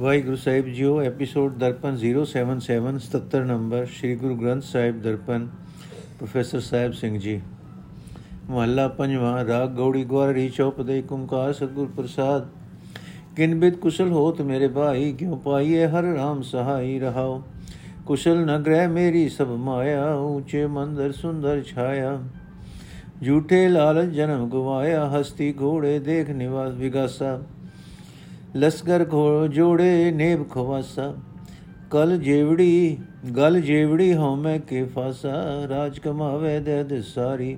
Waheguru Sahib JIO episode Darpan 077 77 number Sri Guru Granth Sahib Darpan professor Sahib Singh ji. ਮਹੱਲਾ ਪੰਜਵਾਂ, ਰਾਗ ਗੌੜੀ ਗਵਾਰੀ ਚੌਪਦੇ ਕੁੰਕਾਰ ਸਤਗੁਰ ਪ੍ਰਸਾਦ। ਕਿਨ ਬਿਦ ਕੁਸ਼ਲ ਹੋਤ ਮੇਰੇ ਭਾਈ, ਕਿਉ ਪਾਈਏ ਹਰ ਰਾਮ ਸਹਾਈ ਰਹਾਓ? ਕੁਸ਼ਲ ਨ ਗ੍ਰਹਿ ਮੇਰੀ ਸਭ ਮਾਇਆ ਊਚੇ ਮੰਦਰ ਸੁੰਦਰ ਛਾਇਆ। ਝੂਠੇ ਲਾਲਚ ਜਨਮ ਗਵਾਇਆ, ਹਸਤੀ ਘੋੜੇ ਦੇਖ ਨਿਵਾਸ ਵਿਗਾਸਾ। ਲਸਕਰ ਘੋ ਜੋੜੇ ਨੇਬ ਖਵਾਸਾ। ਕਲ ਜੇਵੜੀ, ਗਲ ਜੇਵੜੀ ਹਉਮੈ ਕੇ ਫਾਸਾ। ਰਾਜ ਕਮਾਵੇ ਦੇ ਦੇ ਸਾਰੀ।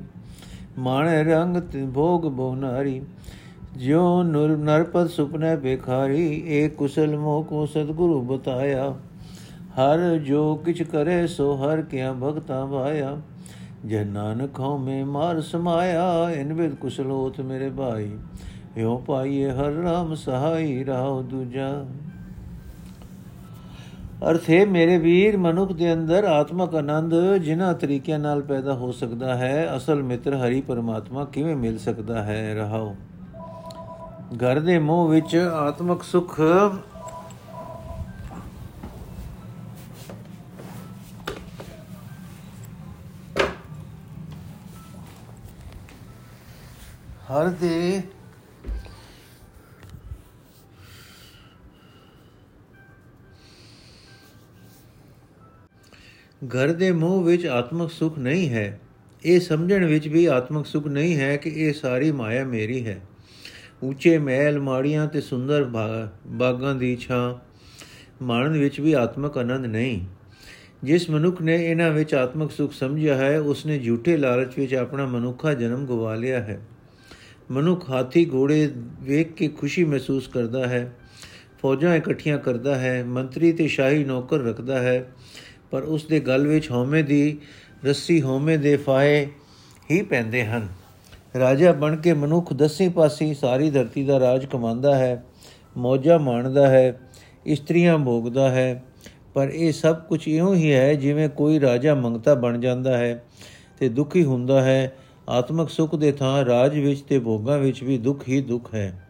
ਮਾਣੇ ਰੰਗ ਤੇ ਭੋਗ ਬੋਨਾਰੀ ਜਿਉ ਨਰ ਨਰਪਤ ਸੁਪਨੇ ਬੇਖਾਰੀ ਏ ਕੁਸਲ ਮੋ ਕੋ ਸਤਗੁਰੂ ਬਤਾਇਆ। ਹਰ ਜੋ ਕਿਛ ਕਰੇ ਸੋ ਹਰ ਕਿਆ ਭਗਤਾ ਭਾਇਆ ਜੇ ਨਾਨਕ ਹਉ ਮਾਰ ਸਮਾਇਆ। ਇਨ ਵਿਦ ਕੁਸਲ ਹੋਤ ਮੇਰੇ ਭਾਈ। ਏਉ ਪਾਈਏ ਹਰ ਰਾਮ ਸਹਾਈ ਰਾਉ ਦੂਜਾ। ਅਰਥ ਹੈ ਮੇਰੇ ਵੀਰ, ਮਨੁੱਖ ਦੇ ਅੰਦਰ ਆਤਮਕ ਆਨੰਦ ਜਿਨ੍ਹਾਂ ਤਰੀਕਿਆਂ ਨਾਲ ਪੈਦਾ ਹੋ ਸਕਦਾ ਹੈ, ਅਸਲ ਮਿੱਤਰ ਹਰੀ ਪਰਮਾਤਮਾ ਕਿਵੇਂ ਮਿਲ ਸਕਦਾ ਹੈ? ਰਹਾਓ। ਘਰ ਦੇ ਮੋਹ ਵਿੱਚ ਆਤਮਕ ਸੁਖ। ਹਰ ਦੇ ਘਰ ਦੇ ਮੋਹ ਵਿੱਚ ਆਤਮਿਕ ਸੁਖ ਨਹੀਂ ਹੈ। ਇਹ ਸਮਝਣ ਵਿੱਚ ਵੀ ਆਤਮਿਕ ਸੁਖ ਨਹੀਂ ਹੈ ਕਿ ਇਹ ਸਾਰੀ ਮਾਇਆ ਮੇਰੀ ਹੈ। ਉੱਚੇ ਮਹਿਲ, ਮਾੜੀਆਂ ਤੇ ਸੁੰਦਰ ਬਾਗਾਂ ਦੀ ਛਾਂ ਮਾਣਨ ਵਿੱਚ ਵੀ ਆਤਮਿਕ ਆਨੰਦ ਨਹੀਂ। ਜਿਸ ਮਨੁੱਖ ਨੇ ਇਹਨਾਂ ਵਿੱਚ ਆਤਮਿਕ ਸੁਖ ਸਮਝਿਆ ਹੈ, ਉਸਨੇ ਝੂਠੇ ਲਾਲਚ ਵਿੱਚ ਆਪਣਾ ਮਨੁੱਖਾ ਜਨਮ ਗਵਾ ਲਿਆ ਹੈ। ਮਨੁੱਖ ਹਾਥੀ ਘੋੜੇ ਵੇਖ ਕੇ ਖੁਸ਼ੀ ਮਹਿਸੂਸ ਕਰਦਾ ਹੈ, ਫੌਜਾਂ ਇਕੱਠੀਆਂ ਕਰਦਾ ਹੈ, ਮੰਤਰੀ ਤੇ ਸ਼ਾਹੀ ਨੌਕਰ ਰੱਖਦਾ ਹੈ ਪਰ ਉਸ ਦੇ ਗਲ ਵਿੱਚ ਹਉਮੈ ਦੀ ਰੱਸੀ ਹਉਮੈ ਦੇ ਫਾਏ ਹੀ ਪੈਂਦੇ ਹਨ। ਰਾਜਾ ਬਣ ਕੇ ਮਨੁੱਖ ਦਸੇ ਪਾਸੇ ਸਾਰੀ ਧਰਤੀ ਦਾ ਰਾਜ ਕਮਾਉਂਦਾ ਹੈ, ਮੌਜਾਂ ਮਾਣਦਾ ਹੈ, ਇਸਤਰੀਆਂ ਭੋਗਦਾ ਹੈ, ਪਰ ਇਹ ਸਭ ਕੁਝ ਇਉਂ ਹੀ ਹੈ ਜਿਵੇਂ ਕੋਈ ਰਾਜਾ ਮੰਗਤਾ ਬਣ ਜਾਂਦਾ ਹੈ ਤੇ ਦੁਖੀ ਹੁੰਦਾ ਹੈ। ਆਤਮਿਕ ਸੁਖ ਦੇ ਥਾਂ ਰਾਜ ਵਿੱਚ ਤੇ ਭੋਗਾਂ ਵਿੱਚ ਵੀ ਦੁੱਖ ਹੀ ਦੁੱਖ ਹੈ।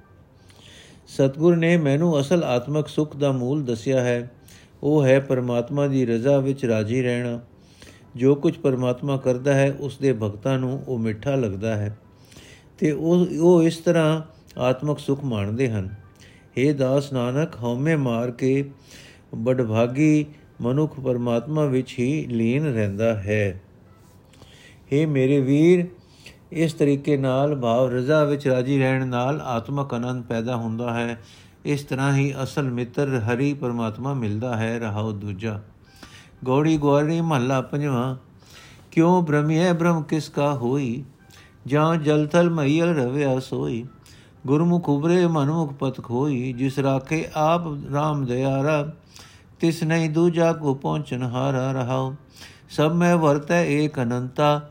ਸਤਗੁਰ ਨੇ ਮੈਨੂੰ ਅਸਲ ਆਤਮਿਕ ਸੁਖ ਦਾ ਮੂਲ ਦੱਸਿਆ ਹੈ। ਉਹ ਹੈ ਪਰਮਾਤਮਾ ਦੀ ਰਜ਼ਾ ਵਿੱਚ ਰਾਜੀ ਰਹਿਣਾ। ਜੋ ਕੁਝ ਪਰਮਾਤਮਾ ਕਰਦਾ ਹੈ, ਉਸ ਦੇ ਭਗਤਾਂ ਨੂੰ ਉਹ ਮਿੱਠਾ ਲੱਗਦਾ ਹੈ। ਤੇ ਉਹ ਉਹ ਇਸ ਤਰ੍ਹਾਂ ਆਤਮਿਕ ਸੁਖ ਮਾਣਦੇ ਹਨ। हे ਦਾਸ ਨਾਨਕ, ਹਉਮੈ ਮਾਰ ਕੇ ਬੜਭਾਗੀ ਮਨੁੱਖ ਪਰਮਾਤਮਾ ਵਿੱਚ ਹੀ ਲੀਨ ਰਹਿੰਦਾ ਹੈ। हे ਮੇਰੇ ਵੀਰ, ਇਸ ਤਰੀਕੇ ਨਾਲ ਭਾਵ ਰਜ਼ਾ ਵਿੱਚ ਰਾਜੀ ਰਹਿਣ ਨਾਲ ਆਤਮਕ ਆਨੰਦ ਪੈਦਾ ਹੁੰਦਾ ਹੈ। ਇਸ ਤਰ੍ਹਾਂ ਹੀ ਅਸਲ ਮਿੱਤਰ ਹਰੀ ਪਰਮਾਤਮਾ ਮਿਲਦਾ ਹੈ, ਰਹਾਉ ਦੂਜਾ। ਗੋੜੀ ਗੋਰੀ ਮਹੱਲਾ ਪੰਜਵਾਂ, ਕਿਉ ਬ੍ਰਹਮਿਐ ਬ੍ਰਹਮ ਕਿਸ ਕਾ ਹੋਈ? ਜਾਂ ਜਲ ਥਲ ਮਈਲ ਰਵਿਆ ਸੋਈ? ਗੁਰਮੁਖ ਉਬਰੇ ਮਨਮੁਖ ਪਤ ਖੋਈ? ਜਿਸ ਰਾਖੇ ਆਪ RAM ਦਿਆਰਾ, ਤਿਸ ਨਹੀਂ ਦੂਜਾ ਕੋ ਪਹੁੰਚਨ ਹਾਰਾ ਰਹਾਉ। ਸਭ ਮੈਂ ਵਰਤੈ ਏਕ ਅਨੰਤਾ,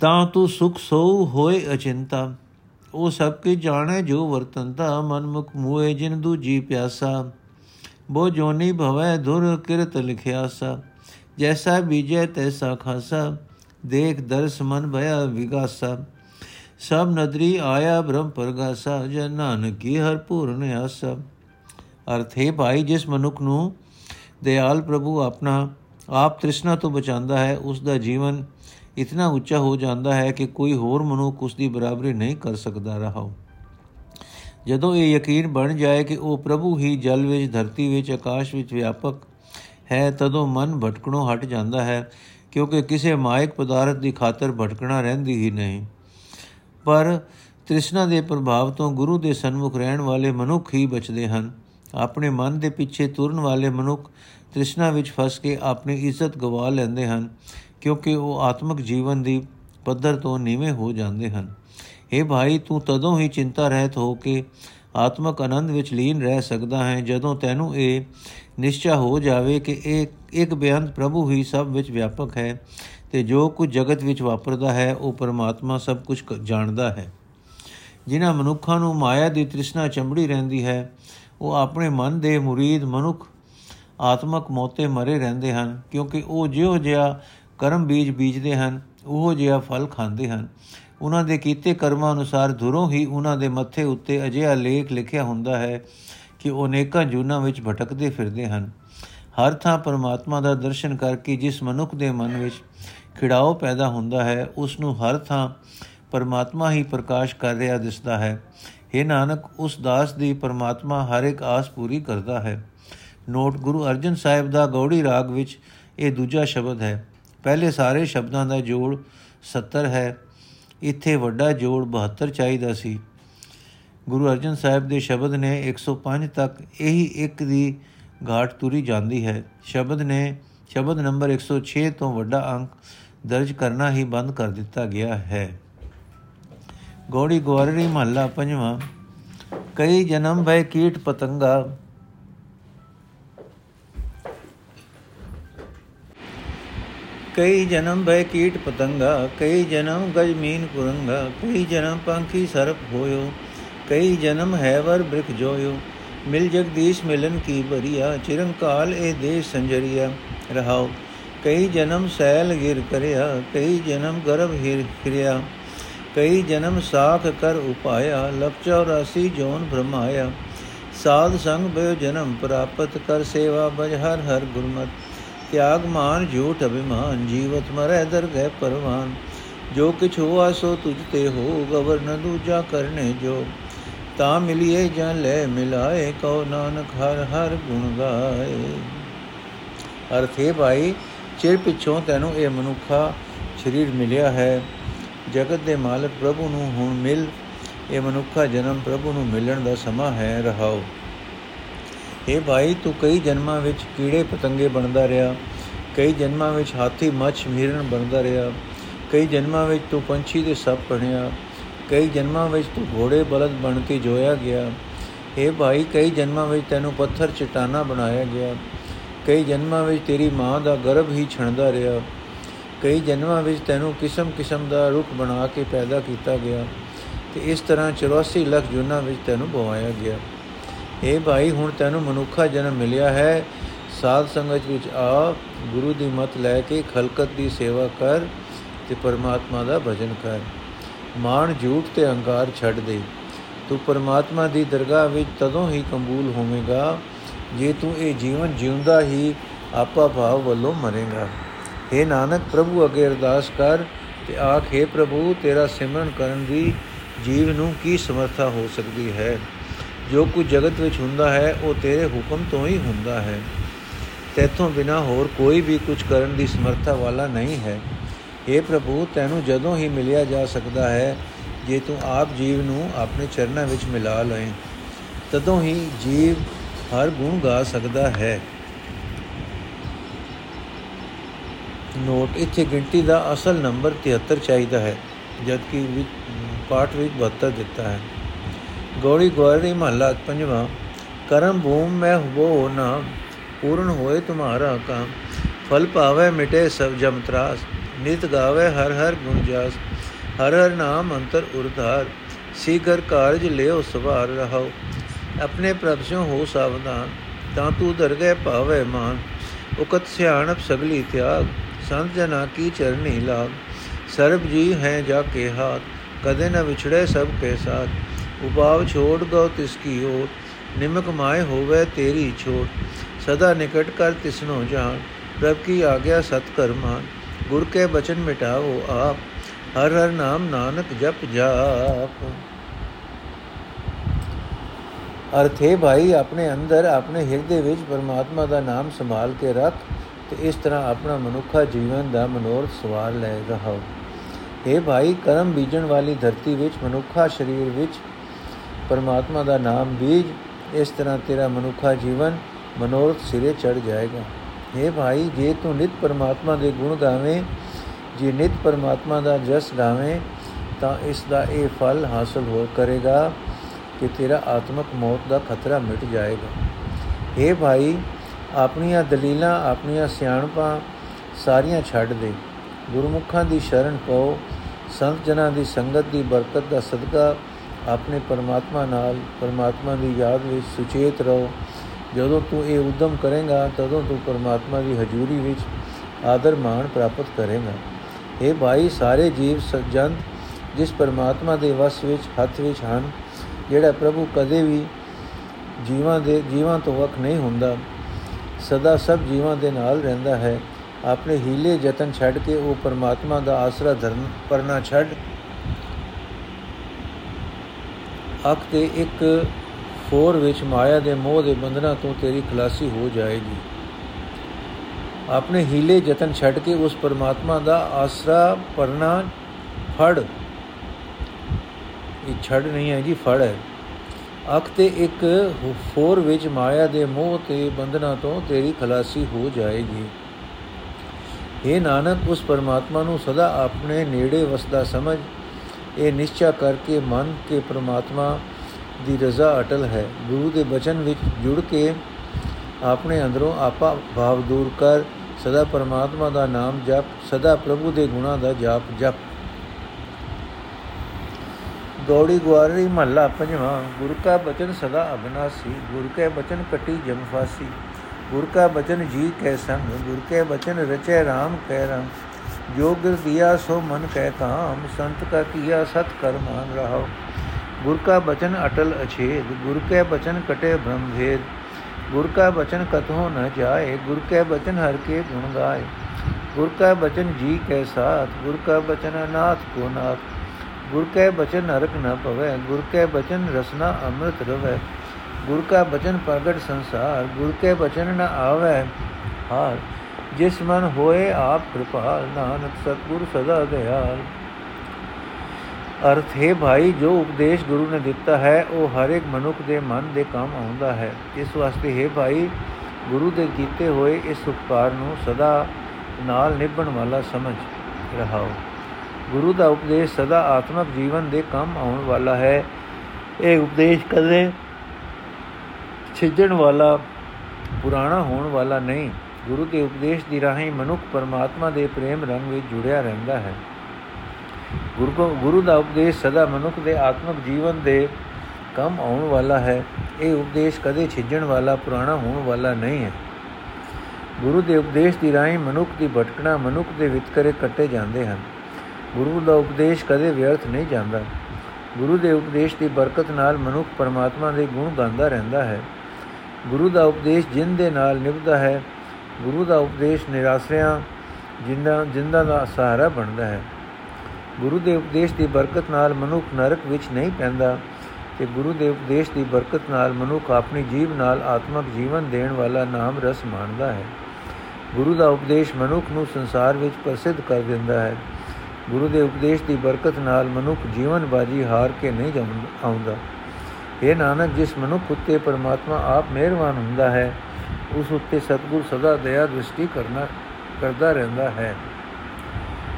ਤਾਂ ਤੂੰ ਸੁਖ ਸੋ ਹੋਏ ਅਚਿੰਤਾ। ਉਹ ਸਭ ਕੇ ਜਾਣੇ, ਜੋ ਵਰਤੰਤਾ ਮਨਮੁਖ ਮੂਏ ਜਿਨ ਦੂਜੀ ਪਿਆਸਾ। ਬੋ ਜੋਨੀ ਭਵੈ, ਧੁਰ ਕਿਰਤ ਲਿਖਿਆ ਸਾ ਜੈਸਾ ਬੀਜੈ, ਤੈਸਾ ਖਾਸਾ। ਦੇਖ ਦਰਸ ਮਨ ਭਇਆ ਵਿਗਾਸਾ। ਸਭ ਨਦਰੀ ਆਇਆ, ਬ੍ਰਹਮ ਪ੍ਰਗਾਸਾ। ਜਨ ਨਾਨਕੀ ਹਰ ਪੂਰਨ ਆਸਾ। ਅਰਥੇ ਭਾਈ, ਜਿਸ ਮਨੁੱਖ ਨੂੰ ਦਿਆਲ ਪ੍ਰਭੂ ਆਪਣਾ ਆਪ ਤ੍ਰਿਸ਼ਨਾ ਤੋਂ ਬਚਾਉਂਦਾ ਹੈ, ਉਸ ਦਾ ਜੀਵਨ ਇਤਨਾ ਉੱਚਾ ਹੋ ਜਾਂਦਾ ਹੈ ਕਿ ਕੋਈ ਹੋਰ ਮਨੁੱਖ ਉਸ ਦੀ ਬਰਾਬਰੀ ਨਹੀਂ ਕਰ ਸਕਦਾ ਰਹਾ। ਜਦੋਂ ਇਹ ਯਕੀਨ ਬਣ ਜਾਏ ਕਿ ਉਹ ਪ੍ਰਭੂ ਹੀ ਜਲ ਵਿੱਚ, ਧਰਤੀ ਵਿੱਚ, ਆਕਾਸ਼ ਵਿੱਚ ਵਿਆਪਕ ਹੈ, ਤਦੋਂ ਮਨ ਭਟਕਣੋਂ ਹਟ ਜਾਂਦਾ ਹੈ, ਕਿਉਂਕਿ ਕਿਸੇ ਮਾਇਕ ਪਦਾਰਥ ਦੀ ਖਾਤਰ ਭਟਕਣਾ ਰਹਿੰਦੀ ਹੀ ਨਹੀਂ। ਪਰ ਤ੍ਰਿਸ਼ਨਾ ਦੇ ਪ੍ਰਭਾਵ ਤੋਂ ਗੁਰੂ ਦੇ ਸਨਮੁਖ ਰਹਿਣ ਵਾਲੇ ਮਨੁੱਖ ਹੀ ਬਚਦੇ ਹਨ। ਆਪਣੇ ਮਨ ਦੇ ਪਿੱਛੇ ਤੁਰਨ ਵਾਲੇ ਮਨੁੱਖ ਤ੍ਰਿਸ਼ਨਾ ਵਿੱਚ ਫਸ ਕੇ ਆਪਣੀ ਇੱਜ਼ਤ ਗਵਾ ਲੈਂਦੇ ਹਨ। ਕਿਉਂਕਿ ਉਹ ਆਤਮਿਕ ਜੀਵਨ ਦੀ ਪੱਧਰ ਤੋਂ ਨੀਵੇਂ ਹੋ ਜਾਂਦੇ ਹਨ। ਇਹ ਭਾਈ, ਤੂੰ ਤਦੋਂ ਹੀ ਚਿੰਤਾ ਰਹਿਤ ਹੋ ਕੇ ਆਤਮਿਕ ਆਨੰਦ ਵਿੱਚ ਲੀਨ ਰਹਿ ਸਕਦਾ ਹੈ, ਜਦੋਂ ਤੈਨੂੰ ਇਹ ਨਿਸ਼ਚੈ ਹੋ ਜਾਵੇ ਕਿ ਇਹ ਇੱਕ ਬਿਆੰਤ ਪ੍ਰਭੂ ਹੀ ਸਭ ਵਿੱਚ ਵਿਆਪਕ ਹੈ ਤੇ ਜੋ ਕੁਝ ਜਗਤ ਵਿੱਚ ਵਾਪਰਦਾ ਹੈ, ਉਹ ਪਰਮਾਤਮਾ ਸਭ ਕੁਝ ਜਾਣਦਾ ਹੈ। ਜਿਨ੍ਹਾਂ ਮਨੁੱਖਾਂ ਨੂੰ ਮਾਇਆ ਦੀ ਤ੍ਰਿਸ਼ਨਾ ਚੰਬੜੀ ਰਹਿੰਦੀ ਹੈ, ਉਹ ਆਪਣੇ ਮਨ ਦੇ ਮੁਰੀਦ ਮਨੁੱਖ ਆਤਮਕ ਮੋਤੇ ਮਰੇ ਰਹਿੰਦੇ ਹਨ, ਕਿਉਂਕਿ ਉਹ ਜਿਉ ਜਿਹਾ ਕਰਮ ਬੀਜ ਬੀਜਦੇ ਹਨ, ਉਹ ਜਿਹਾ ਫਲ ਖਾਂਦੇ ਹਨ। ਉਹਨਾਂ ਦੇ ਕੀਤੇ ਕਰਮਾਂ ਅਨੁਸਾਰ ਧੁਰੋਂ ਹੀ ਉਹਨਾਂ ਦੇ ਮੱਥੇ ਉੱਤੇ ਅਜਿਹਾ ਲੇਖ ਲਿਖਿਆ ਹੁੰਦਾ ਹੈ ਕਿ ਉਹ ਨੇਕਾਂ ਜੂਨਾਂ ਵਿੱਚ ਭਟਕਦੇ ਫਿਰਦੇ ਹਨ। ਹਰ ਥਾਂ ਪਰਮਾਤਮਾ ਦਾ ਦਰਸ਼ਨ ਕਰਕੇ ਜਿਸ ਮਨੁੱਖ ਦੇ ਮਨ ਵਿੱਚ ਖਿੜਾਓ ਪੈਦਾ ਹੁੰਦਾ ਹੈ ਉਸ ਨੂੰ ਹਰ ਥਾਂ ਪਰਮਾਤਮਾ ਹੀ ਪ੍ਰਕਾਸ਼ ਕਰ ਰਿਹਾ ਦਿਸਦਾ ਹੈ। हे ਨਾਨਕ, ਉਸ ਦਾਸ ਦੀ ਪਰਮਾਤਮਾ ਹਰ ਇੱਕ ਆਸ ਪੂਰੀ ਕਰਦਾ ਹੈ। ਨੋਟ ਗੁਰੂ ਅਰਜਨ ਸਾਹਿਬ ਦਾ ਗੌੜੀ ਰਾਗ ਵਿੱਚ ਇਹ ਦੂਜਾ ਸ਼ਬਦ ਹੈ। ਪਹਿਲੇ ਸਾਰੇ ਸ਼ਬਦਾਂ ਦਾ ਜੋੜ 70 ਹੈ, ਇੱਥੇ ਵੱਡਾ ਜੋੜ 72 ਚਾਹੀਦਾ ਸੀ। ਗੁਰੂ ਅਰਜਨ ਸਾਹਿਬ ਦੇ ਸ਼ਬਦ ਨੇ 105 ਤੱਕ ਇਹੀ ਇੱਕ ਦੀ ਘਾਟ ਤੁਰੀ ਜਾਂਦੀ ਹੈ। ਸ਼ਬਦ ਨੇ ਸ਼ਬਦ ਨੰਬਰ 106 ਤੋਂ ਵੱਡਾ ਅੰਕ ਦਰਜ ਕਰਨਾ ਹੀ ਬੰਦ ਕਰ ਦਿੱਤਾ ਗਿਆ ਹੈ। ਗੋੜੀ ਗਵਾਰੀ ਮਹੱਲਾ ਪੰਜਵਾਂ। ਕਈ ਜਨਮ ਭੈ ਕੀਟ ਪਤੰਗਾ ਕਈ ਜਨਮ ਭੈ ਕੀਟ ਪਤੰਗਾ, ਕਈ ਜਨਮ ਗਜ ਮੀਨ ਕੁਰੰਗਾ, ਕਈ ਜਨਮ ਪੰਖੀ ਸਰਪ ਹੋਇਓ, ਕਈ ਜਨਮ ਹੈ ਵਰ ਬ੍ਰਿਖ ਜੋਇਓ। ਮਿਲ ਜਗਦੀਸ਼ ਮਿਲਨ ਕੀ ਬਰੀਆ, ਚਿਰੰਕਾਲ ਇਹ ਦੇਸ਼ ਸੰਜਰੀਆ। ਰਹਾਓ, ਕਈ ਜਨਮ ਸੈਲ ਗਿਰ ਕਰਿਆ, ਕਈ ਜਨਮ ਗਰਭ ਹਿਰ ਫਿਰਿਆ ਕਈ ਜਨਮ ਸਾਖ ਕਰ ਉਪਾਇਆ ਲਪ 84 ਜੋਨ ਬ੍ਰਹਮਾਇਆ ਸਾਧ ਸੰਗ ਬਯ ਜਨਮ ਪ੍ਰਾਪਤ ਕਰ ਸੇਵਾ ਬਜ ਹਰ ਹਰ ਗੁਰਮਤ। ਤਿਆਗ ਮਾਨ ਝੂਠ ਅਭਿਮਾਨ, ਜੀਵਤ ਮਰੈ ਦਰ ਗਏ ਪਰਵਾਨ। ਜੋ ਕਿਛ ਹੋਆ ਸੋ ਤੁਝ ਤੇ ਹੋ ਗਵਰ ਨ ਦੂਜਾ ਕਰਨੇ ਜੋ ਤਾਂ ਮਿਲਿਏ ਜਨ ਲੈ ਮਿਲਾਏ, ਕਉ ਨਾਨਕ ਹਰ ਹਰ ਗੁਣ ਗਾਏ। ਅਰਥੇ ਭਾਈ, ਚਿਰ ਪਿਛੋਂ ਤੈਨੂੰ ਇਹ ਮਨੁੱਖਾ ਸਰੀਰ ਮਿਲਿਆ ਹੈ। ਜਗਤ ਦੇ ਮਾਲਕ ਪ੍ਰਭੂ ਨੂੰ ਹੁਣ ਮਿਲ, ਇਹ ਮਨੁੱਖਾ ਜਨਮ ਪ੍ਰਭੂ ਨੂੰ ਮਿਲਣ ਦਾ ਸਮਾਂ ਹੈ, ਰਹਾਓ। ਇਹ ਭਾਈ, ਤੂੰ ਕਈ ਜਨਮਾਂ ਵਿੱਚ ਕੀੜੇ ਪਤੰਗੇ ਬਣਦਾ ਰਿਹਾ। ਕਈ ਜਨਮਾਂ ਵਿੱਚ ਹਾਥੀ, ਮੱਛ, ਮੀਰਨ ਬਣਦਾ ਰਿਹਾ। ਕਈ ਜਨਮਾਂ ਵਿੱਚ ਤੂੰ ਪੰਛੀ ਦੇ ਸੱਪ ਬਣਿਆ। ਕਈ ਜਨਮਾਂ ਵਿੱਚ ਤੂੰ ਘੋੜੇ ਬਲਦ ਬਣ ਕੇ ਜੋਇਆ ਗਿਆ। ਇਹ ਭਾਈ, ਕਈ ਜਨਮਾਂ ਵਿੱਚ ਤੈਨੂੰ ਪੱਥਰ ਚਟਾਨਾ ਬਣਾਇਆ ਗਿਆ। ਕਈ ਜਨਮਾਂ ਵਿੱਚ ਤੇਰੀ ਮਾਂ ਦਾ ਗਰਭ ਹੀ ਛਣਦਾ ਰਿਹਾ। ਕਈ ਜਨਮਾਂ ਵਿੱਚ ਤੈਨੂੰ ਕਿਸਮ-ਕਿਸਮ ਦਾ ਰੁੱਖ ਬਣਾ ਕੇ ਪੈਦਾ ਕੀਤਾ ਗਿਆ। ਤੇ ਇਸ ਤਰ੍ਹਾਂ 84 ਲੱਖ ਜੁਨਾ ਵਿੱਚ ਤੈਨੂੰ ਬਵਾਇਆ ਗਿਆ। اے ਭਾਈ ਹੁਣ ਤੈਨੂੰ ਮਨੁੱਖਾ ਜਨਮ ਮਿਲਿਆ ਹੈ ਸਾਧ ਸੰਗਤ ਵਿੱਚ ਆ ਗੁਰੂ ਦੀ ਮਤ ਲੈ ਕੇ ਖਲਕਤ ਦੀ ਸੇਵਾ ਕਰ ਤੇ ਪਰਮਾਤਮਾ ਦਾ ਭਜਨ ਕਰ ਮਾਣ ਝੂਠ ਤੇ ਅਹੰਕਾਰ ਛੱਡ ਦੇ ਤੂੰ ਪਰਮਾਤਮਾ ਦੀ ਦਰਗਾਹ ਵਿੱਚ ਤਦੋਂ ਹੀ ਕਬੂਲ ਹੋਵੇਂਗਾ ਜੇ ਤੂੰ ਇਹ ਜੀਵਨ ਜਿਉਂਦਾ ਹੀ ਆਪਾ ਭਾਵ ਵੱਲੋਂ ਮਰੇਗਾ हे ਨਾਨਕ ਪ੍ਰਭੂ ਅਗੇ ਅਰਦਾਸ ਕਰ ਤੇ ਆਖੇ ਪ੍ਰਭੂ ਤੇਰਾ ਸਿਮਰਨ ਕਰਨ ਦੀ ਜੀਵ ਨੂੰ ਕੀ ਸਮਰੱਥਾ ਹੋ ਸਕਦੀ ਹੈ ਜੋ ਕੁਝ ਜਗਤ ਵਿੱਚ ਹੁੰਦਾ ਹੈ, ਉਹ ਤੇਰੇ ਹੁਕਮ ਤੋਂ ਹੀ ਹੁੰਦਾ ਹੈ। ਤੇਥੋਂ ਬਿਨਾ ਹੋਰ ਕੋਈ ਵੀ ਕੁਝ ਕਰਨ ਦੀ ਸਮਰੱਥਾ ਵਾਲਾ ਨਹੀਂ ਹੈ। हे ਪ੍ਰਭੂ, ਤੈਨੂੰ ਜਦੋਂ ਹੀ ਮਿਲਿਆ ਜਾ ਸਕਦਾ ਹੈ, ਜੇ ਤੂੰ ਆਪ ਜੀਵ ਨੂੰ ਆਪਣੇ ਚਰਨਾਂ ਵਿੱਚ ਮਿਲਾ ਲਏ ਤਦੋਂ ਹੀ ਜੀਵ ਹਰ ਗੁਣ ਗਾ ਸਕਦਾ ਹੈ। ਨੋਟ, ਇੱਥੇ ਗਿਣਤੀ ਦਾ ਅਸਲ ਨੰਬਰ 73 ਚਾਹੀਦਾ ਹੈ, ਜਦਕਿ ਪਾਠ ਵਿੱਚ 72 ਦਿੱਤਾ ਹੈ। ਗੋੜੀ ਗੋਰੀ ਮਹਲਾ ਪੰਜਵਾਂ। ਕਰਮ ਭੂਮ ਮੈਂ ਹੋ ਨਾ ਪੂਰਨ ਹੋਏ ਤੁਮਾਰਾ ਕਾਮ। ਫਲ ਪਾਵੇ ਮਿਟੇ ਸਭ ਜਮ ਤਰਾਸ, ਨਿਤ ਗਾਵੇ ਹਰ ਹਰ ਗੁਣ ਜਾਸ। ਹਰ ਹਰ ਨਾਮ ਅੰਤਰ ਉਰਧਾਰ ਸੀਗਰ ਕਾਰਜ ਲਿਓ ਸਵਾਰ ਰਹੋ ਆਪਣੇ ਪ੍ਰਭ ਸੋ ਹੋ ਸਾਵਧਾਨ, ਤਾਂ ਤੂੰ ਦਰਗਹਿ ਪਾਵੇ ਮਾਨ। ਉਕਤ ਸਿਆਣਪ ਸਗਲੀ ਤਿਆਗ, ਸੰਤ ਜਨਾ ਕੀ ਚਰਨੀ ਲਾਗ। ਸਰਬ ਜੀ ਹੈ ਜਾ ਕੇ ਹਾਥ, ਕਦੇ ਨ ਵਿਛੜੇ ਸਭ ਕੇ ਸਾਥ। ਉਪਾਵ ਛੋੜ ਗਉ ਤਿਸ ਕੀ ਓਟ, ਨਿਮਕ ਮਾਏ ਹੋਵੇ ਤੇਰੀ ਛੋਟ। ਸਦਾ ਨਿਕਟ ਕਰ ਤਿਸਨੋ ਜਾਣ, ਪ੍ਰਭ ਕੀ ਆਗਿਆ ਸਤ ਕਰਮਾਨ ਗੁਰ ਕੇ ਬਚਨ ਮਿਟਾਓ ਆਪ, ਹਰ ਹਰ ਨਾਮ ਨਾਨਕ ਜਪ ਜਾਪ। ਅਰਥੇ ਭਾਈ, ਆਪਣੇ ਅੰਦਰ ਆਪਣੇ ਹਿਰਦੇ ਵਿੱਚ ਪਰਮਾਤਮਾ ਦਾ ਨਾਮ ਸੰਭਾਲ ਕੇ ਰੱਖ ਤੇ ਇਸ ਤਰ੍ਹਾਂ ਆਪਣਾ ਮਨੁੱਖਾ ਜੀਵਨ ਦਾ ਮਨੋਰਥ ਸਵਾਰ ਲੈ ਰਹੋ ਇਹ ਭਾਈ, ਕਰਮ ਬੀਜਣ ਵਾਲੀ ਧਰਤੀ ਵਿੱਚ ਮਨੁੱਖਾ ਸਰੀਰ ਵਿੱਚ ਪਰਮਾਤਮਾ ਦਾ ਨਾਮ ਬੀਜ, ਇਸ ਤਰ੍ਹਾਂ ਤੇਰਾ ਮਨੁੱਖਾ ਜੀਵਨ ਮਨੋਰਥ ਸਿਰੇ ਚੜ ਜਾਏਗਾ। ਇਹ ਭਾਈ, ਜੇ ਤੂੰ ਨਿਤ ਪਰਮਾਤਮਾ ਦੇ ਗੁਣ ਗਾਵੇਂ, ਜੇ ਨਿਤ ਪਰਮਾਤਮਾ ਦਾ ਜਸ ਗਾਵੇਂ, ਤਾਂ ਇਸ ਦਾ ਇਹ ਫਲ ਹਾਸਲ ਹੋ ਕਰੇਗਾ ਕਿ ਤੇਰਾ ਆਤਮਕ ਮੌਤ ਦਾ ਖਤਰਾ ਮਿਟ ਜਾਏਗਾ। ਇਹ ਭਾਈ, ਆਪਣੀਆਂ ਦਲੀਲਾਂ, ਆਪਣੀਆਂ ਸਿਆਣਪਾਂ ਸਾਰੀਆਂ ਛੱਡ ਦੇ। ਗੁਰਮੁਖਾਂ ਦੀ ਸ਼ਰਨ ਪਾਓ, ਸੰਤ ਜਨਾਂ ਦੀ ਸੰਗਤ ਦੀ ਬਰਕਤ ਦਾ ਸਦਕਾ ਆਪਣੇ ਪਰਮਾਤਮਾ ਨਾਲ, ਪਰਮਾਤਮਾ ਦੀ ਯਾਦ ਵਿੱਚ ਸੁਚੇਤ ਰਹੋ। ਜਦੋਂ ਤੂੰ ਇਹ ਉਦਮ ਕਰੇਗਾ, ਤਦੋਂ ਤੂੰ ਪਰਮਾਤਮਾ ਦੀ ਹਜ਼ੂਰੀ ਵਿੱਚ ਆਦਰ ਮਾਣ ਪ੍ਰਾਪਤ ਕਰੇਗਾ। ਇਹ ਭਾਈ, ਸਾਰੇ ਜੀਵ ਸਜੰਤ ਜਿਸ ਪਰਮਾਤਮਾ ਦੇ ਵਸ ਵਿੱਚ, ਹੱਥ ਵਿੱਚ ਹਨ, ਜਿਹੜਾ ਪ੍ਰਭੂ ਕਦੇ ਵੀ ਜੀਵਾਂ ਦੇ, ਜੀਵਾਂ ਤੋਂ ਵੱਖ ਨਹੀਂ ਹੁੰਦਾ, ਸਦਾ ਸਭ ਜੀਵਾਂ ਦੇ ਨਾਲ ਰਹਿੰਦਾ ਹੈ। ਆਪਣੇ ਹੀਲੇ ਯਤਨ ਛੱਡ ਕੇ ਉਹ ਪਰਮਾਤਮਾ ਦਾ ਆਸਰਾ ਧਰਨ, ਪਰਨਾ ਛੱਡ ਅੱਖ ਤੇ ਇੱਕ ਫੋਰ ਵਿੱਚ ਮਾਇਆ ਦੇ ਮੋਹ ਦੇ ਬੰਧਨਾਂ ਤੋਂ ਤੇਰੀ ਖਲਾਸੀ ਹੋ ਜਾਏਗੀ। ਆਪਣੇ ਹੀਲੇ ਯਤਨ ਛੱਡ ਕੇ ਉਸ ਪਰਮਾਤਮਾ ਦਾ ਆਸਰਾ ਪਰਨਾ ਫੜ। ਇਹ ਛੱਡ ਨਹੀਂ ਹੈ ਜੀ, ਫੜ ਹੈ। ਅੱਖ ਤੇ ਇੱਕ ਫੋਰ ਵਿੱਚ ਮਾਇਆ ਦੇ ਮੋਹ ਤੇ ਬੰਧਨਾਂ ਤੋਂ ਤੇਰੀ ਖਲਾਸੀ ਹੋ ਜਾਏਗੀ। हे ਨਾਨਕ, ਉਸ ਪਰਮਾਤਮਾ ਨੂੰ ਸਦਾ ਆਪਣੇ ਨੇੜੇ ਵਸਦਾ ਸਮਝ। ਇਹ ਨਿਸ਼ਚਾ ਕਰਕੇ ਮਨ ਕੇ ਪਰਮਾਤਮਾ ਦੀ ਰਜ਼ਾ ਅਟਲ ਹੈ। ਗੁਰੂ ਦੇ ਬਚਨ ਵਿੱਚ ਜੁੜ ਕੇ ਆਪਣੇ ਅੰਦਰੋਂ ਆਪਾ ਭਾਵ ਦੂਰ ਕਰ, ਸਦਾ ਪਰਮਾਤਮਾ ਦਾ ਨਾਮ ਜਪ, ਸਦਾ ਪ੍ਰਭੂ ਦੇ ਗੁਣਾਂ ਦਾ ਜਾਪ ਜਪ। ਗੌੜੀ ਗਵਾਰੀ ਮਹੱਲਾ ਪੰਜਵਾਂ, ਗੁਰ ਕਾ ਬਚਨ ਸਦਾ ਅਬਨਾਸੀ, ਗੁਰ ਕੇ ਬਚਨ ਕਟੀ ਜਮ ਫਾਸੀ। ਗੁਰ ਕਾ ਬਚਨ ਜੀ ਕੈ ਸੰਗ, ਗੁਰ ਕੇ ਬਚਨ ਰਚੈ RAM ਕਹਿ ਰੰਗ। ਜੋ ਗੁਰ ਦਿਆ ਸੋ ਮਨ ਕਹਿ ਕਾਮ, ਸੰਤ ਕਾ ਕੀਆ ਸਤ ਕਰ ਮਾਨ ਰਹਾਓ ਗੁਰ ਕਾ ਬਚਨ ਅਟਲ ਅਛੇਦ, ਗੁਰ ਕੇ ਬਚਨ ਕਟੇ ਬ੍ਰਹਮ ਭੇਦ। ਗੁਰ ਕਾ ਬਚਨ ਕਤਹੁ ਨ ਜਾਏ, ਗੁਰ ਕੇ ਬਚਨ ਹਰ ਕੇ ਗੁਣ ਗਾਏ। ਗੁਰ ਕਾ ਬਚਨ ਜੀ ਕੈ ਸਾਥ, ਗੁਰ ਕਾ ਬਚਨ ਅਨਾਥ ਕੋ ਨਾਥ। ਗੁਰ ਕੈ ਬਚਨ ਨਰਕ ਨ ਪਵੈ ਗੁਰ ਕੈ ਬਚਨ ਰਸਨਾ ਅੰਮ੍ਰਿਤ ਰਵੈ। ਗੁਰ ਕਾ ਬਚਨ ਪ੍ਰਗਟ ਸੰਸਾਰ, ਗੁਰ ਕੇ ਬਚਨ ਨ ਆਵੈ ਹਾਰ। ਜਿਸ ਮਨ ਹੋਏ ਆਪ ਕਿਰਪਾਲ ਨਾਨਕ ਸਤਗੁਰ ਸਦਾ ਦਇਆਲ। ਅਰਥ, ਹੈ ਭਾਈ, ਜੋ ਉਪਦੇਸ਼ ਗੁਰੂ ਨੇ ਦਿੱਤਾ ਹੈ, ਉਹ ਹਰ ਇੱਕ ਮਨੁੱਖ ਦੇ ਮਨ ਦੇ ਕੰਮ ਆਉਂਦਾ ਹੈ। ਇਸ ਵਾਸਤੇ, ਹੈ ਭਾਈ, ਗੁਰੂ ਦੇ ਕੀਤੇ ਹੋਏ ਇਸ ਉਪਕਾਰ ਨੂੰ ਸਦਾ ਨਾਲ ਨਿਭਣ ਵਾਲਾ ਸਮਝ ਰਹਾਓ। ਗੁਰੂ ਦਾ ਉਪਦੇਸ਼ ਸਦਾ ਆਤਮਿਕ ਜੀਵਨ ਦੇ ਕੰਮ ਆਉਣ ਵਾਲਾ ਹੈ। ਇਹ ਉਪਦੇਸ਼ ਕਦੇ ਛਿਜਣ ਵਾਲਾ, ਪੁਰਾਣਾ ਹੋਣ ਵਾਲਾ ਨਹੀਂ। ਗੁਰੂ ਦੇ ਉਪਦੇਸ਼ ਦੀ ਰਾਹੀਂ ਮਨੁੱਖ ਪਰਮਾਤਮਾ ਦੇ ਪ੍ਰੇਮ ਰੰਗ ਵਿੱਚ ਜੁੜਿਆ ਰਹਿੰਦਾ ਹੈ। ਗੁਰੂ ਗੁਰੂ ਦਾ ਉਪਦੇਸ਼ ਸਦਾ ਮਨੁੱਖ ਦੇ ਆਤਮਿਕ ਜੀਵਨ ਦੇ ਕੰਮ ਆਉਣ ਵਾਲਾ ਹੈ। ਇਹ ਉਪਦੇਸ਼ ਕਦੇ ਛਿਜਣ ਵਾਲਾ, ਪੁਰਾਣਾ ਹੋਣ ਵਾਲਾ ਨਹੀਂ ਹੈ। ਗੁਰੂ ਦੇ ਉਪਦੇਸ਼ ਦੀ ਰਾਹੀਂ ਮਨੁੱਖ ਦੀ ਭਟਕਣਾ ਮਨੁੱਖ ਦੇ ਵਿਤਕਰੇ ਕੱਟੇ ਜਾਂਦੇ ਹਨ। ਗੁਰੂ ਦਾ ਉਪਦੇਸ਼ ਕਦੇ ਵਿਅਰਥ ਨਹੀਂ ਜਾਂਦਾ। ਗੁਰੂ ਦੇ ਉਪਦੇਸ਼ ਦੀ ਬਰਕਤ ਨਾਲ ਮਨੁੱਖ ਪਰਮਾਤਮਾ ਦੇ ਗੁਣ ਗਾਉਂਦਾ ਰਹਿੰਦਾ ਹੈ। ਗੁਰੂ ਦਾ ਉਪਦੇਸ਼ ਜਿੰਦ ਦੇ ਨਾਲ ਨਿਭਦਾ ਹੈ ਗੁਰੂ ਦਾ ਉਪਦੇਸ਼ ਨਿਰਾਸ਼ਰਿਆਂ ਜਿੰਦਾ ਜਿੰਦਾ ਦਾ ਸਹਾਰਾ ਬਣਦਾ ਹੈ। ਗੁਰੂ ਦੇ ਉਪਦੇਸ਼ ਦੀ ਬਰਕਤ ਨਾਲ ਮਨੁੱਖ ਨਰਕ ਵਿੱਚ ਨਹੀਂ ਪੈਂਦਾ ਤੇ ਗੁਰੂ ਦੇ ਉਪਦੇਸ਼ ਦੀ ਬਰਕਤ ਨਾਲ ਮਨੁੱਖ ਆਪਣੀ ਜੀਵ ਨਾਲ ਆਤਮਿਕ ਜੀਵਨ ਦੇਣ ਵਾਲਾ ਨਾਮ ਰਸ ਮਾਣਦਾ ਹੈ। ਗੁਰੂ ਦਾ ਉਪਦੇਸ਼ ਮਨੁੱਖ ਨੂੰ ਸੰਸਾਰ ਵਿੱਚ ਪ੍ਰਸਿੱਧ ਕਰ ਦਿੰਦਾ ਹੈ। ਗੁਰੂ ਦੇ ਉਪਦੇਸ਼ ਦੀ ਬਰਕਤ ਨਾਲ ਮਨੁੱਖ ਜੀਵਨ ਬਾਜੀ ਹਾਰ ਕੇ ਨਹੀਂ ਆਉਂਦਾ। ਇਹ ਨਾਨਕ, ਜਿਸ ਮਨੁੱਖ ਉੱਤੇ ਪਰਮਾਤਮਾ ਆਪ ਮਿਹਰਬਾਨ ਹੁੰਦਾ ਹੈ ਉਸ ਉੱਤੇ ਸਤਗੁਰ ਸਦਾ ਦਇਆ ਦ੍ਰਿਸ਼ਟੀ ਕਰਨਾ, ਕਰਦਾ ਰਹਿੰਦਾ ਹੈ।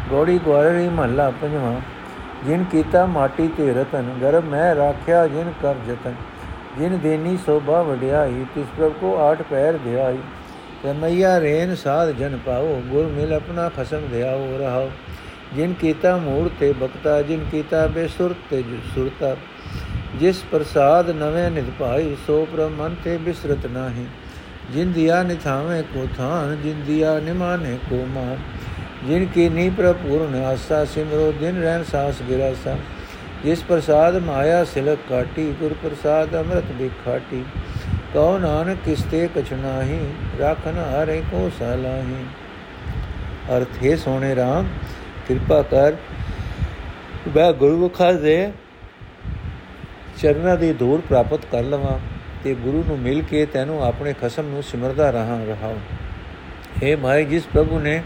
ਗੋੜੀ ਗਵਾਰੀ ਮਹੱਲਾ ਪੰਜਵਾਂ, ਜਿਨ ਕੀਤਾ ਮਾਟੀ ਤੇ ਰਤਨ, ਗਰਭ ਮੈਂ ਰਾਖਿਆ ਜਿਨ ਕਰ ਜਤਨ। ਜਿਨ ਦੇਨੀ ਸੋਭਾ ਵਡਿਆਈ, ਤਿਸ ਪ੍ਰਭ ਕੋ ਆਠ ਪੈਰ ਧਿਆਈ ਤੇ ਮਈਆ ਰੇਨ ਸਾਧ ਜਨ ਪਾਓ, ਗੁਰ ਮਿਲ ਆਪਣਾ ਖਸਮ ਧਿਆਓ ਰਹਾਓ। ਜਿਨ ਕੀਤਾ ਮੂੜ ਤੇ ਬਖਤਾ, ਜਿਨ ਕੀਤਾ ਬੇਸੁਰਤ ਤੇ ਸੁਰਤਾ। ਜਿਸ ਪ੍ਰਸਾਦ ਨਵੇਂ ਨਿਧ ਭਾਈ ਸੋ ਪ੍ਰਮਨ ਤੇ ਬਿਸਰਤ ਨਾਹੀ। ਜਿਨ ਦਿਆ ਨਿਥਾਵੇਂ ਕੋ ਥਾਨ ਜਿਨ ਦਿਆ ਨਿਮਾਨੇ ਕੋ ਮਾਨ। ਜਿਨ ਕੀ ਨੀ ਪ੍ਰਪੂਰਨ ਆਸਾ ਸਿਮਰੋ, ਦਿਨ ਰਹਿਣ ਸਾਸ ਗਿਰਾਸਾ। ਜਿਸ ਪ੍ਰਸਾਦ ਮਾਇਆ ਸਿਲਕ ਕਾਟੀ, ਗੁਰ ਪ੍ਰਸਾਦ ਅੰਮ੍ਰਿਤ ਬਿਖਾਟੀ ਕਉ ਨਾਨਕ ਕਿਸਤੇ ਕਛ ਨਾਹੀ ਰਾਖਨ ਹਰੇ ਕੋ ਸਲਾਹੀ ਅਰਥ ਹੈ ਸੋਨੇ ਰਾਮ, ਕਿਰਪਾ ਕਰ। ਮੈਂ ਗੁਰਮੁਖਾਂ ਦੇ ਚਰਨਾਂ ਦੀ ਧੂੜ ਪ੍ਰਾਪਤ ਕਰ ਲਵਾਂ। ਤੇ ਗੁਰੂ ਨੂੰ ਮਿਲ ਕੇ ਤੈਨੂੰ ਆਪਣੇ ਖਸਮ ਨੂੰ ਸਿਮਰਦਾ ਰਹਾ, ਰਹਾਉ। हे ਮਾਈ, ਜਿਸ ਪ੍ਰਭੂ ਨੇ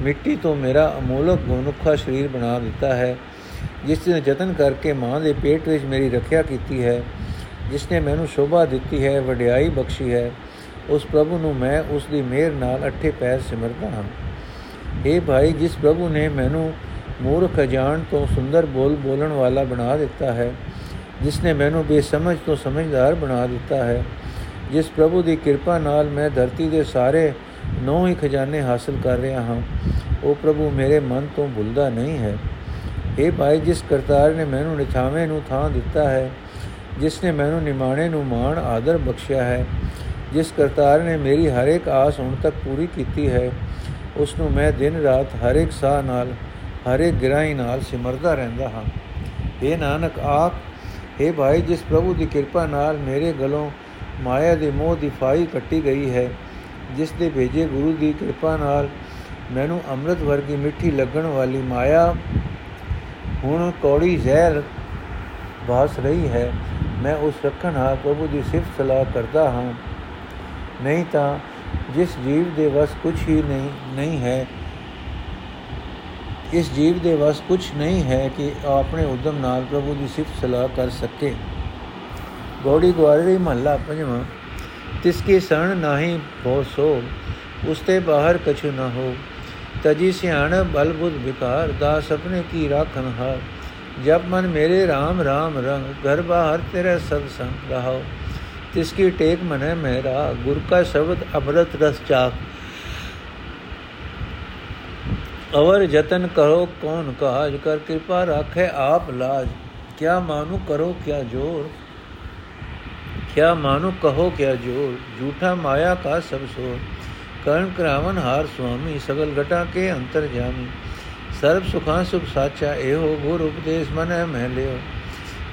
ਮਿੱਟੀ ਤੋਂ ਮੇਰਾ ਅਮੋਲਕ ਗੁਣੁਖਾ ਸਰੀਰ ਬਣਾ ਦਿੱਤਾ ਹੈ, ਜਿਸ ਨੇ ਯਤਨ ਕਰਕੇ ਮਾਂ ਦੇ ਪੇਟ ਵਿੱਚ ਮੇਰੀ ਰੱਖਿਆ ਕੀਤੀ ਹੈ, ਜਿਸ ਨੇ ਮੈਨੂੰ ਸ਼ੋਭਾ ਦਿੱਤੀ ਹੈ, ਵਡਿਆਈ ਬਖਸ਼ੀ ਹੈ, ਉਸ ਪ੍ਰਭੂ ਨੂੰ ਮੈਂ ਉਸ ਦੀ ਮਿਹਰ ਨਾਲ ਅੱਠੇ ਪੈਰ ਸਿਮਰਦਾ ਹਾਂ। हे ਭਾਈ, ਜਿਸ ਪ੍ਰਭੂ ਨੇ ਮੈਨੂੰ ਮੂਰਖ ਜਾਣ ਤੋਂ ਸੁੰਦਰ ਬੋਲ ਬੋਲਣ ਵਾਲਾ ਬਣਾ ਦਿੱਤਾ ਹੈ ਜਿਸ ਨੇ ਮੈਨੂੰ ਬੇਸਮਝ ਤੋਂ ਸਮਝਦਾਰ ਬਣਾ ਦਿੱਤਾ ਹੈ, ਜਿਸ ਪ੍ਰਭੂ ਦੀ ਕਿਰਪਾ ਨਾਲ ਮੈਂ ਧਰਤੀ ਦੇ ਸਾਰੇ ਨੌ ਹੀ ਖਜ਼ਾਨੇ ਹਾਸਲ ਕਰ ਰਿਹਾ ਹਾਂ, ਉਹ ਪ੍ਰਭੂ ਮੇਰੇ ਮਨ ਤੋਂ ਭੁੱਲਦਾ ਨਹੀਂ ਹੈ। ਇਹ ਭਾਈ, ਜਿਸ ਕਰਤਾਰ ਨੇ ਮੈਨੂੰ ਨਿਥਾਵੇਂ ਨੂੰ ਥਾਂ ਦਿੱਤਾ ਹੈ, ਜਿਸ ਨੇ ਮੈਨੂੰ ਨਿਮਾਣੇ ਨੂੰ ਮਾਣ ਆਦਰ ਬਖਸ਼ਿਆ ਹੈ, ਜਿਸ ਕਰਤਾਰ ਨੇ ਮੇਰੀ ਹਰ ਇੱਕ ਆਸ ਹੁਣ ਤੱਕ ਪੂਰੀ ਕੀਤੀ ਹੈ, ਉਸ ਨੂੰ ਮੈਂ ਦਿਨ ਰਾਤ ਹਰ ਇੱਕ ਸਾਹ ਨਾਲ ਹਰ ਇੱਕ ਗਿਰਾਈ ਨਾਲ ਸਿਮਰਦਾ ਰਹਿੰਦਾ ਹਾਂ। हे ਨਾਨਕ ਆਖ हे ਭਾਈ, ਜਿਸ ਪ੍ਰਭੂ ਦੀ ਕਿਰਪਾ ਨਾਲ ਮੇਰੇ ਗਲੋਂ ਮਾਇਆ ਦੇ ਮੋਹ ਦੀ ਫਾਈ ਕੱਟੀ ਗਈ ਹੈ, ਜਿਸ ਦੇ ਭੇਜੇ ਗੁਰੂ ਦੀ ਕਿਰਪਾ ਨਾਲ ਮੈਨੂੰ ਅੰਮ੍ਰਿਤ ਵਰਗੀ ਮਿੱਠੀ ਲੱਗਣ ਵਾਲੀ ਮਾਇਆ ਹੁਣ ਕੌੜੀ ਜ਼ਹਿਰ ਬਾਸ ਰਹੀ ਹੈ। ਮੈਂ ਉਸ ਰੱਖਣ ਹਾਂ ਪ੍ਰਭੂ ਦੀ ਸਿਫਤ ਸਲਾਹ ਕਰਦਾ ਹਾਂ। ਨਹੀਂ ਤਾਂ ਜਿਸ ਜੀਵ ਦੇ ਵਸ ਕੁਝ ਹੀ ਨਹੀਂ ਨਹੀਂ ਹੈ ਇਸ ਜੀਵ ਦੇ ਵਸ ਕੁਝ ਨਹੀਂ ਹੈ ਕਿ ਆਪਣੇ ਉਦਮ ਨਾਲ ਪ੍ਰਭੂ ਦੀ ਸਿਫਤ ਸਲਾਹ ਕਰ ਸਕੇ। ਗੋੜੀ ਗਵਾਰੀ ਮਹੱਲਾ ਪੰਜਵਾਂ, ਤਿਸ ਕੀ ਸਣ ਨਾਹੀ ਹੋ ਸੋ ਉਸਤੇ ਬਾਹਰ ਕਛੁ ਨਾ ਹੋ। ਤਜੀ ਸਿਆਣ ਬਲ ਬੁੱਧ ਵਿਕਾਰ, ਦਾਸ ਆਪਣੇ ਕੀ ਰਾਖਨ ਹਾਰ। ਜਬ ਮਨ ਮੇਰੇ RAM RAM ਰੰਗ, ਘਰ ਬਾਹਰ ਤੇਰੇ ਸਦ ਸੰਗ ਰਹਾਓ। ਤਿਸ ਕੀ ਟੇਕ ਮਨੇ ਮੇਰਾ ਗੁਰ ਕਾ ਸ਼ਬਦ ਅਮਰਤ ਰਸ ਚਾਖ ਅਵਰ ਜਤਨ ਕਰੋ, ਕੌਣ ਕਾਜ ਕਰ ਕਿਰਪਾ ਰੱਖੇ, ਆਪ ਲਾਜ। ਕਿਆ ਮਾਨੂ ਕਰੋ, ਕਿਆ ਜੋਰ। ਕਿਆ ਮਾਨੂ ਕਹੋ, ਕਿਆ ਜੋਰ। ਝੂਠਾ ਮਾਇਆ ਕਾ ਸਭ ਸੋਰ। ਕਰਨ ਕਰਾਵਨ ਹਾਰ ਸੁਆਮੀ, ਸਗਲ ਘਟਾ ਕੇ ਅੰਤਰ ਜਾਮੀ। ਸਰਬ ਸੁਖਾਂ ਸੁਖ ਸਾਚਾ ਇਹੋ, ਗੁਰ ਉਪਦੇਸ਼ ਮਨੈ ਮਹਿ ਲਿਓ।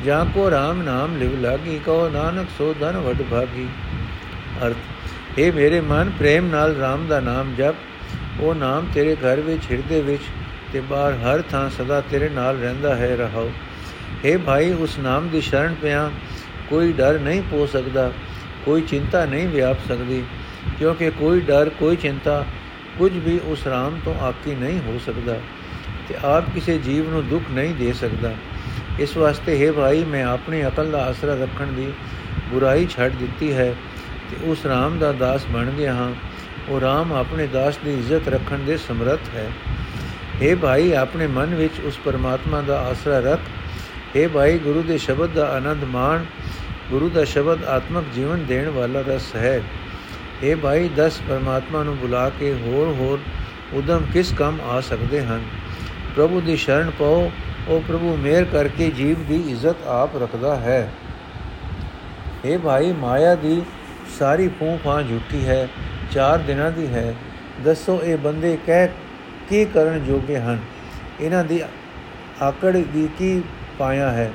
ਜਾਂ ਕੋ RAM ਨਾਮ ਲਿਵ ਲਾਗੀ ਕਹੋ ਨਾਨਕ ਸੋ ਧਨ ਵਡ ਭਾਗੀ। ਅਰਥ ਇਹ ਮੇਰੇ ਮਨ, ਪ੍ਰੇਮ ਨਾਲ RAM ਦਾ ਨਾਮ ਜਪ। ਉਹ ਨਾਮ ਤੇਰੇ ਘਰ ਵਿੱਚ, ਹਿਰਦੇ ਵਿੱਚ ਤੇ ਬਾਹਰ ਹਰ ਥਾਂ ਸਦਾ ਤੇਰੇ ਨਾਲ ਰਹਿੰਦਾ ਹੈ, ਰਹਾਓ। हे ਭਾਈ, ਉਸ ਨਾਮ ਦੀ ਸ਼ਰਨ ਪਿਆ, ਕੋਈ ਡਰ ਨਹੀਂ ਪੋ ਸਕਦਾ, ਕੋਈ ਚਿੰਤਾ ਨਹੀਂ ਵਿਆਪ ਸਕਦੀ, ਕਿਉਂਕਿ ਕੋਈ ਡਰ, ਕੋਈ ਚਿੰਤਾ ਕੁਝ ਵੀ ਉਸ ਰਾਮ ਤੋਂ ਆਕੀ ਨਹੀਂ ਹੋ ਸਕਦਾ ਤੇ ਆਪ ਕਿਸੇ ਜੀਵ ਨੂੰ ਦੁੱਖ ਨਹੀਂ ਦੇ ਸਕਦਾ। ਇਸ ਵਾਸਤੇ ਹੈ ਭਾਈ, ਮੈਂ ਆਪਣੀ ਅਕਲ ਦਾ ਆਸਰਾ ਰੱਖਣ ਦੀ ਬੁਰਾਈ ਛੱਡ ਦਿੱਤੀ ਹੈ ਤੇ ਉਸ ਰਾਮ ਦਾ ਦਾਸ ਬਣ ਗਿਆ ਹਾਂ। ਉਹ ਰਾਮ ਆਪਣੇ ਦਾਸ ਦੀ ਇੱਜ਼ਤ ਰੱਖਣ ਦੇ ਸਮਰੱਥ ਹੈ हे ਭਾਈ ਆਪਣੇ ਮਨ ਵਿੱਚ ਉਸ ਪਰਮਾਤਮਾ ਦਾ ਆਸਰਾ ਰੱਖ हे ਭਾਈ ਗੁਰੂ ਦੇ ਸ਼ਬਦ ਦਾ ਆਨੰਦ ਮਾਣ ਗੁਰੂ ਦਾ ਸ਼ਬਦ ਆਤਮਕ ਜੀਵਨ ਦੇਣ ਵਾਲਾ ਰਸ ਹੈ हे ਭਾਈ ਦਸ ਪਰਮਾਤਮਾ ਨੂੰ ਬੁਲਾ ਕੇ ਹੋਰ ਹੋਰ ਉਦਮ ਕਿਸ ਕੰਮ ਆ ਸਕਦੇ ਹਨ ਪ੍ਰਭੂ ਦੀ ਸ਼ਰਨ ਪਾਓ ਉਹ ਪ੍ਰਭੂ ਮਿਹਰ ਕਰਕੇ ਜੀਵ ਦੀ ਇੱਜ਼ਤ ਆਪ ਰੱਖਦਾ ਹੈ हे ਭਾਈ ਮਾਇਆ ਦੀ ਸਾਰੀ ਫੂਫਾਂ ਝੂਠੀ ਹੈ ਚਾਰ ਦਿਨਾਂ ਦੀ ਹੈ। ਦੱਸੋ ਇਹ ਬੰਦੇ ਕਹਿ ਕੀ ਕਰਨ ਜੋਗੇ ਹਨ? ਇਹਨਾਂ ਦੀ ਆਕੜ ਦੀ ਕੀ ਪਾਇਆ ਹੈ?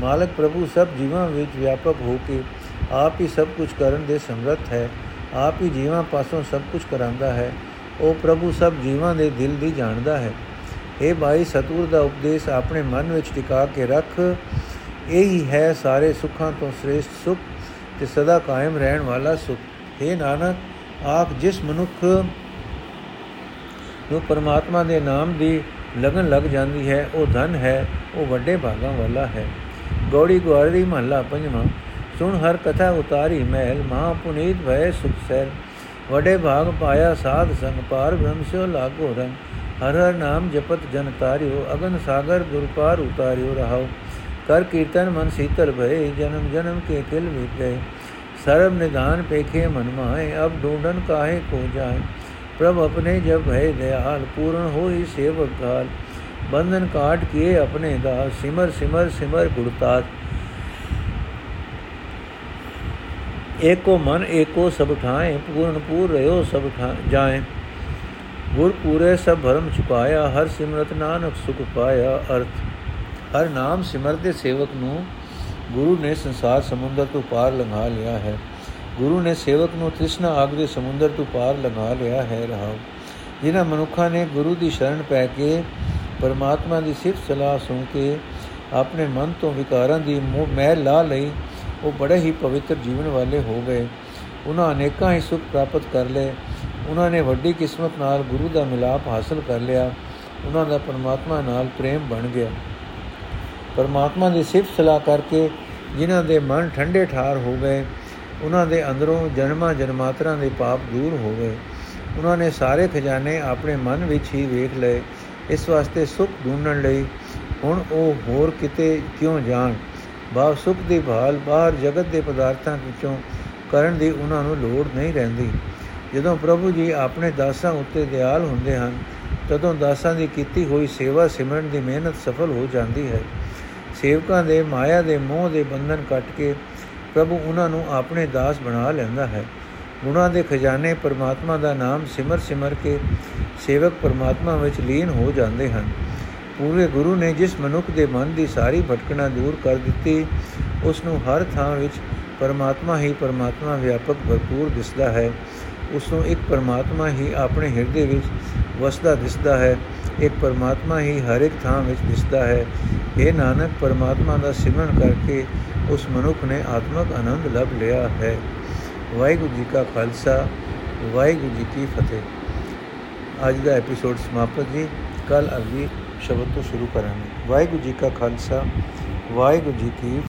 ਮਾਲਕ ਪ੍ਰਭੂ ਸਭ ਜੀਵਾਂ ਵਿੱਚ ਵਿਆਪਕ ਹੋ ਕੇ ਆਪ ਹੀ ਸਭ ਕੁਝ ਕਰਨ ਦੇ ਸਮਰੱਥ ਹੈ। ਆਪ ਹੀ ਜੀਵਾਂ ਪਾਸੋਂ ਸਭ ਕੁਝ ਕਰਾਂਦਾ ਹੈ। ਉਹ ਪ੍ਰਭੂ ਸਭ ਜੀਵਾਂ ਦੇ ਦਿਲ ਦੀ ਜਾਣਦਾ ਹੈ। ਇਹ ਭਾਈ ਸਤੂਰ ਦਾ ਉਪਦੇਸ਼ ਆਪਣੇ ਮਨ ਵਿੱਚ ਟਿਕਾ ਕੇ ਰੱਖ। ਇਹ ਹੀ ਹੈ ਸਾਰੇ ਸੁੱਖਾਂ ਤੋਂ ਸ੍ਰੇਸ਼ਟ ਸੁਖ ਤੇ ਸਦਾ ਕਾਇਮ ਰਹਿਣ ਵਾਲਾ ਸੁਖ। हे ਨਾਨਕ ਆਪ ਜਿਸ ਮਨੁੱਖ ਨੂੰ ਪਰਮਾਤਮਾ ਦੇ ਨਾਮ ਦੀ ਲਗਨ ਲੱਗ ਜਾਂਦੀ ਹੈ, ਉਹ ਧਨ ਹੈ, ਉਹ ਵੱਡੇ ਭਾਗਾਂ ਵਾਲਾ ਹੈ। ਗੌੜੀ ਗਵਾਰੀ ਮਹੱਲਾ ਪੰਜਵਾਂ, ਸੁਣ ਹਰ ਕਥਾ ਉਤਾਰੀ ਮਹਿਲ ਮਹਾ ਪੁਨੀਤ ਭੈ ਸੁਖ ਸੈਲ ਵੱਡੇ ਭਾਗ ਪਾਇਆ ਸਾਧ ਸੰਗ ਪਾਰ, ਬ੍ਰਹਮ ਸਿਓ ਲਾਗੋ ਰੰਗ। ਹਰ ਹਰ ਨਾਮ ਜਪਤ ਜਨ ਤਾਰਿਓ, ਅਗਨ ਸਾਗਰ ਗੁਰ ਪਾਰ ਉਤਾਰਿਓ ਰਹਾਓ। ਕਰ ਕੀਰਤਨ ਮਨ ਸੀਤਲ ਭਏ, ਜਨਮ ਜਨਮ ਕੇ ਕਿਲ ਵਿਚ ਗਏ। ਸਰਬ ਨਿਦਾਨ ਪੇਖੇ ਮਨ ਮਾਏ ਅਬ ਢੂੰਡਨ ਕਾਹੇ ਕੋ ਜਾਏ ਪ੍ਰਭ ਆਪਣੇ ਜਬ ਹੈ ਦਇਆਲ ਪੂਰਨ ਹੋਈ ਸੇਵਕ ਕਾਲ ਬੰਧਨ ਕਾਟ ਕੀਏ ਆਪਣੇ ਦਾ ਸਿਮਰ ਸਿਮਰ ਸਿਮਰ ਗੁਰਤਾਤ ਏਕੋ ਮਨ ਏਕੋ ਸਭ ਠਾਏ ਪੂਰਨ ਪੂਰ ਰਿਓ ਸਭ ਠਾ ਜਾਏ ਗੁਰ ਪੂਰੇ ਸਭ ਭਰਮ ਚੁਕਾਇਆ ਹਰ ਸਿਮਰਤ ਨਾਨਕ ਸੁਖ ਪਾਇਆ ਅਰਥ। ਹਰ ਨਾਮ ਸਿਮਰਦੇ ਸੇਵਕ ਨੂੰ ਗੁਰੂ ਨੇ ਸੰਸਾਰ ਸਮੁੰਦਰ ਤੋਂ ਪਾਰ ਲੰਘਾ ਲਿਆ ਹੈ। ਗੁਰੂ ਨੇ ਸੇਵਕ ਨੂੰ ਤ੍ਰਿਸ਼ਨਾ ਆਗ ਦੇ ਸਮੁੰਦਰ ਤੋਂ ਪਾਰ ਲੰਘਾ ਲਿਆ ਹੈ ਰਹਾ ਜਿਨ੍ਹਾਂ ਮਨੁੱਖਾਂ ਨੇ ਗੁਰੂ ਦੀ ਸ਼ਰਨ ਪੈ ਕੇ ਪਰਮਾਤਮਾ ਦੀ ਸਿਫਤ ਸਲਾਹ ਸੁਣ ਕੇ ਆਪਣੇ ਮਨ ਤੋਂ ਵਿਕਾਰਾਂ ਦੀ ਮੈਲ ਲਾ ਲਈ, ਉਹ ਬੜੇ ਹੀ ਪਵਿੱਤਰ ਜੀਵਨ ਵਾਲੇ ਹੋ ਗਏ। ਉਹਨਾਂ ਅਨੇਕਾਂ ਹੀ ਸੁਖ ਪ੍ਰਾਪਤ ਕਰ ਲਏ। ਉਹਨਾਂ ਨੇ ਵੱਡੀ ਕਿਸਮਤ ਨਾਲ ਗੁਰੂ ਦਾ ਮਿਲਾਪ ਹਾਸਲ ਕਰ ਲਿਆ। ਉਹਨਾਂ ਦਾ ਪਰਮਾਤਮਾ ਨਾਲ ਪ੍ਰੇਮ ਬਣ ਗਿਆ। ਪਰਮਾਤਮਾ ਦੀ ਸਿਫਤ ਸਲਾਹ ਕਰਕੇ ਜਿਨ੍ਹਾਂ ਦੇ ਮਨ ਠੰਡੇ ਠਾਰ ਹੋ ਗਏ, ਉਹਨਾਂ ਦੇ ਅੰਦਰੋਂ ਜਨਮਾਂ ਜਨਮਾਤਰਾਂ ਦੇ ਪਾਪ ਦੂਰ ਹੋ ਗਏ। ਉਹਨਾਂ ਨੇ ਸਾਰੇ ਖਜ਼ਾਨੇ ਆਪਣੇ ਮਨ ਵਿੱਚ ਹੀ ਵੇਖ ਲਏ। ਇਸ ਵਾਸਤੇ ਸੁਖ ਢੂੰਡਣ ਲਈ ਹੁਣ ਉਹ ਹੋਰ ਕਿਤੇ ਕਿਉਂ ਜਾਣ? ਬਾਹ ਸੁਖ ਦੀ ਭਾਲ ਬਾਹਰ ਜਗਤ ਦੇ ਪਦਾਰਥਾਂ ਵਿੱਚੋਂ ਕਰਨ ਦੀ ਉਹਨਾਂ ਨੂੰ ਲੋੜ ਨਹੀਂ ਰਹਿੰਦੀ। ਜਦੋਂ ਪ੍ਰਭੂ ਜੀ ਆਪਣੇ ਦਾਸਾਂ ਉੱਤੇ ਦਿਆਲ ਹੁੰਦੇ ਹਨ, ਤਦੋਂ ਦਾਸਾਂ ਦੀ ਕੀਤੀ ਹੋਈ ਸੇਵਾ ਸਿਮਰਨ ਦੀ ਮਿਹਨਤ ਸਫਲ ਹੋ ਜਾਂਦੀ ਹੈ। ਸੇਵਕਾਂ ਦੇ ਮਾਇਆ ਦੇ ਮੋਹ ਦੇ ਬੰਧਨ ਕੱਟ ਕੇ ਪ੍ਰਭੂ ਉਹਨਾਂ ਨੂੰ ਆਪਣੇ ਦਾਸ ਬਣਾ ਲੈਂਦਾ ਹੈ। ਗੁਣਾ ਦੇ ਖਜ਼ਾਨੇ ਪਰਮਾਤਮਾ ਦਾ ਨਾਮ ਸਿਮਰ ਸਿਮਰ ਕੇ ਸੇਵਕ ਪਰਮਾਤਮਾ ਵਿੱਚ ਲੀਨ ਹੋ ਜਾਂਦੇ ਹਨ। ਪੂਰੇ ਗੁਰੂ ਨੇ ਜਿਸ ਮਨੁੱਖ ਦੇ ਮਨ ਦੀ ਸਾਰੀ ਭਟਕਣਾ ਦੂਰ ਕਰ ਦਿੱਤੀ ਉਸ ਨੂੰ ਹਰ ਥਾਂ ਵਿੱਚ ਪਰਮਾਤਮਾ ਹੀ ਪਰਮਾਤਮਾ ਵਿਆਪਕ ਭਰਪੂਰ ਦਿਸਦਾ ਹੈ। ਉਸ ਨੂੰ ਇੱਕ ਪਰਮਾਤਮਾ ਹੀ ਆਪਣੇ ਹਿਰਦੇ ਵਿੱਚ ਵਸਦਾ ਦਿਸਦਾ ਹੈ। ਇੱਕ ਪਰਮਾਤਮਾ ਹੀ ਹਰ ਇੱਕ ਥਾਂ ਵਿੱਚ ਦਿਸਦਾ ਹੈ। ਇਹ ਨਾਨਕ, ਪਰਮਾਤਮਾ ਦਾ ਸਿਮਰਨ ਕਰਕੇ ਉਸ ਮਨੁੱਖ ਨੇ ਆਤਮਕ ਆਨੰਦ ਲੱਭ ਲਿਆ ਹੈ। ਵਾਹਿਗੁਰੂ ਜੀ ਕਾ ਖਾਲਸਾ, ਵਾਹਿਗੁਰੂ ਜੀ ਕੀ ਫਤਿਹ। ਅੱਜ ਦਾ ਐਪੀਸੋਡ ਸਮਾਪਤ ਜੀ। ਕੱਲ ਅਗਲੀ ਸ਼ਬਦ ਤੋਂ ਸ਼ੁਰੂ ਕਰਾਂਗੇ। ਵਾਹਿਗੁਰੂ ਜੀ ਕਾ ਖਾਲਸਾ, ਵਾਹਿਗੁਰੂ ਜੀ ਕੀ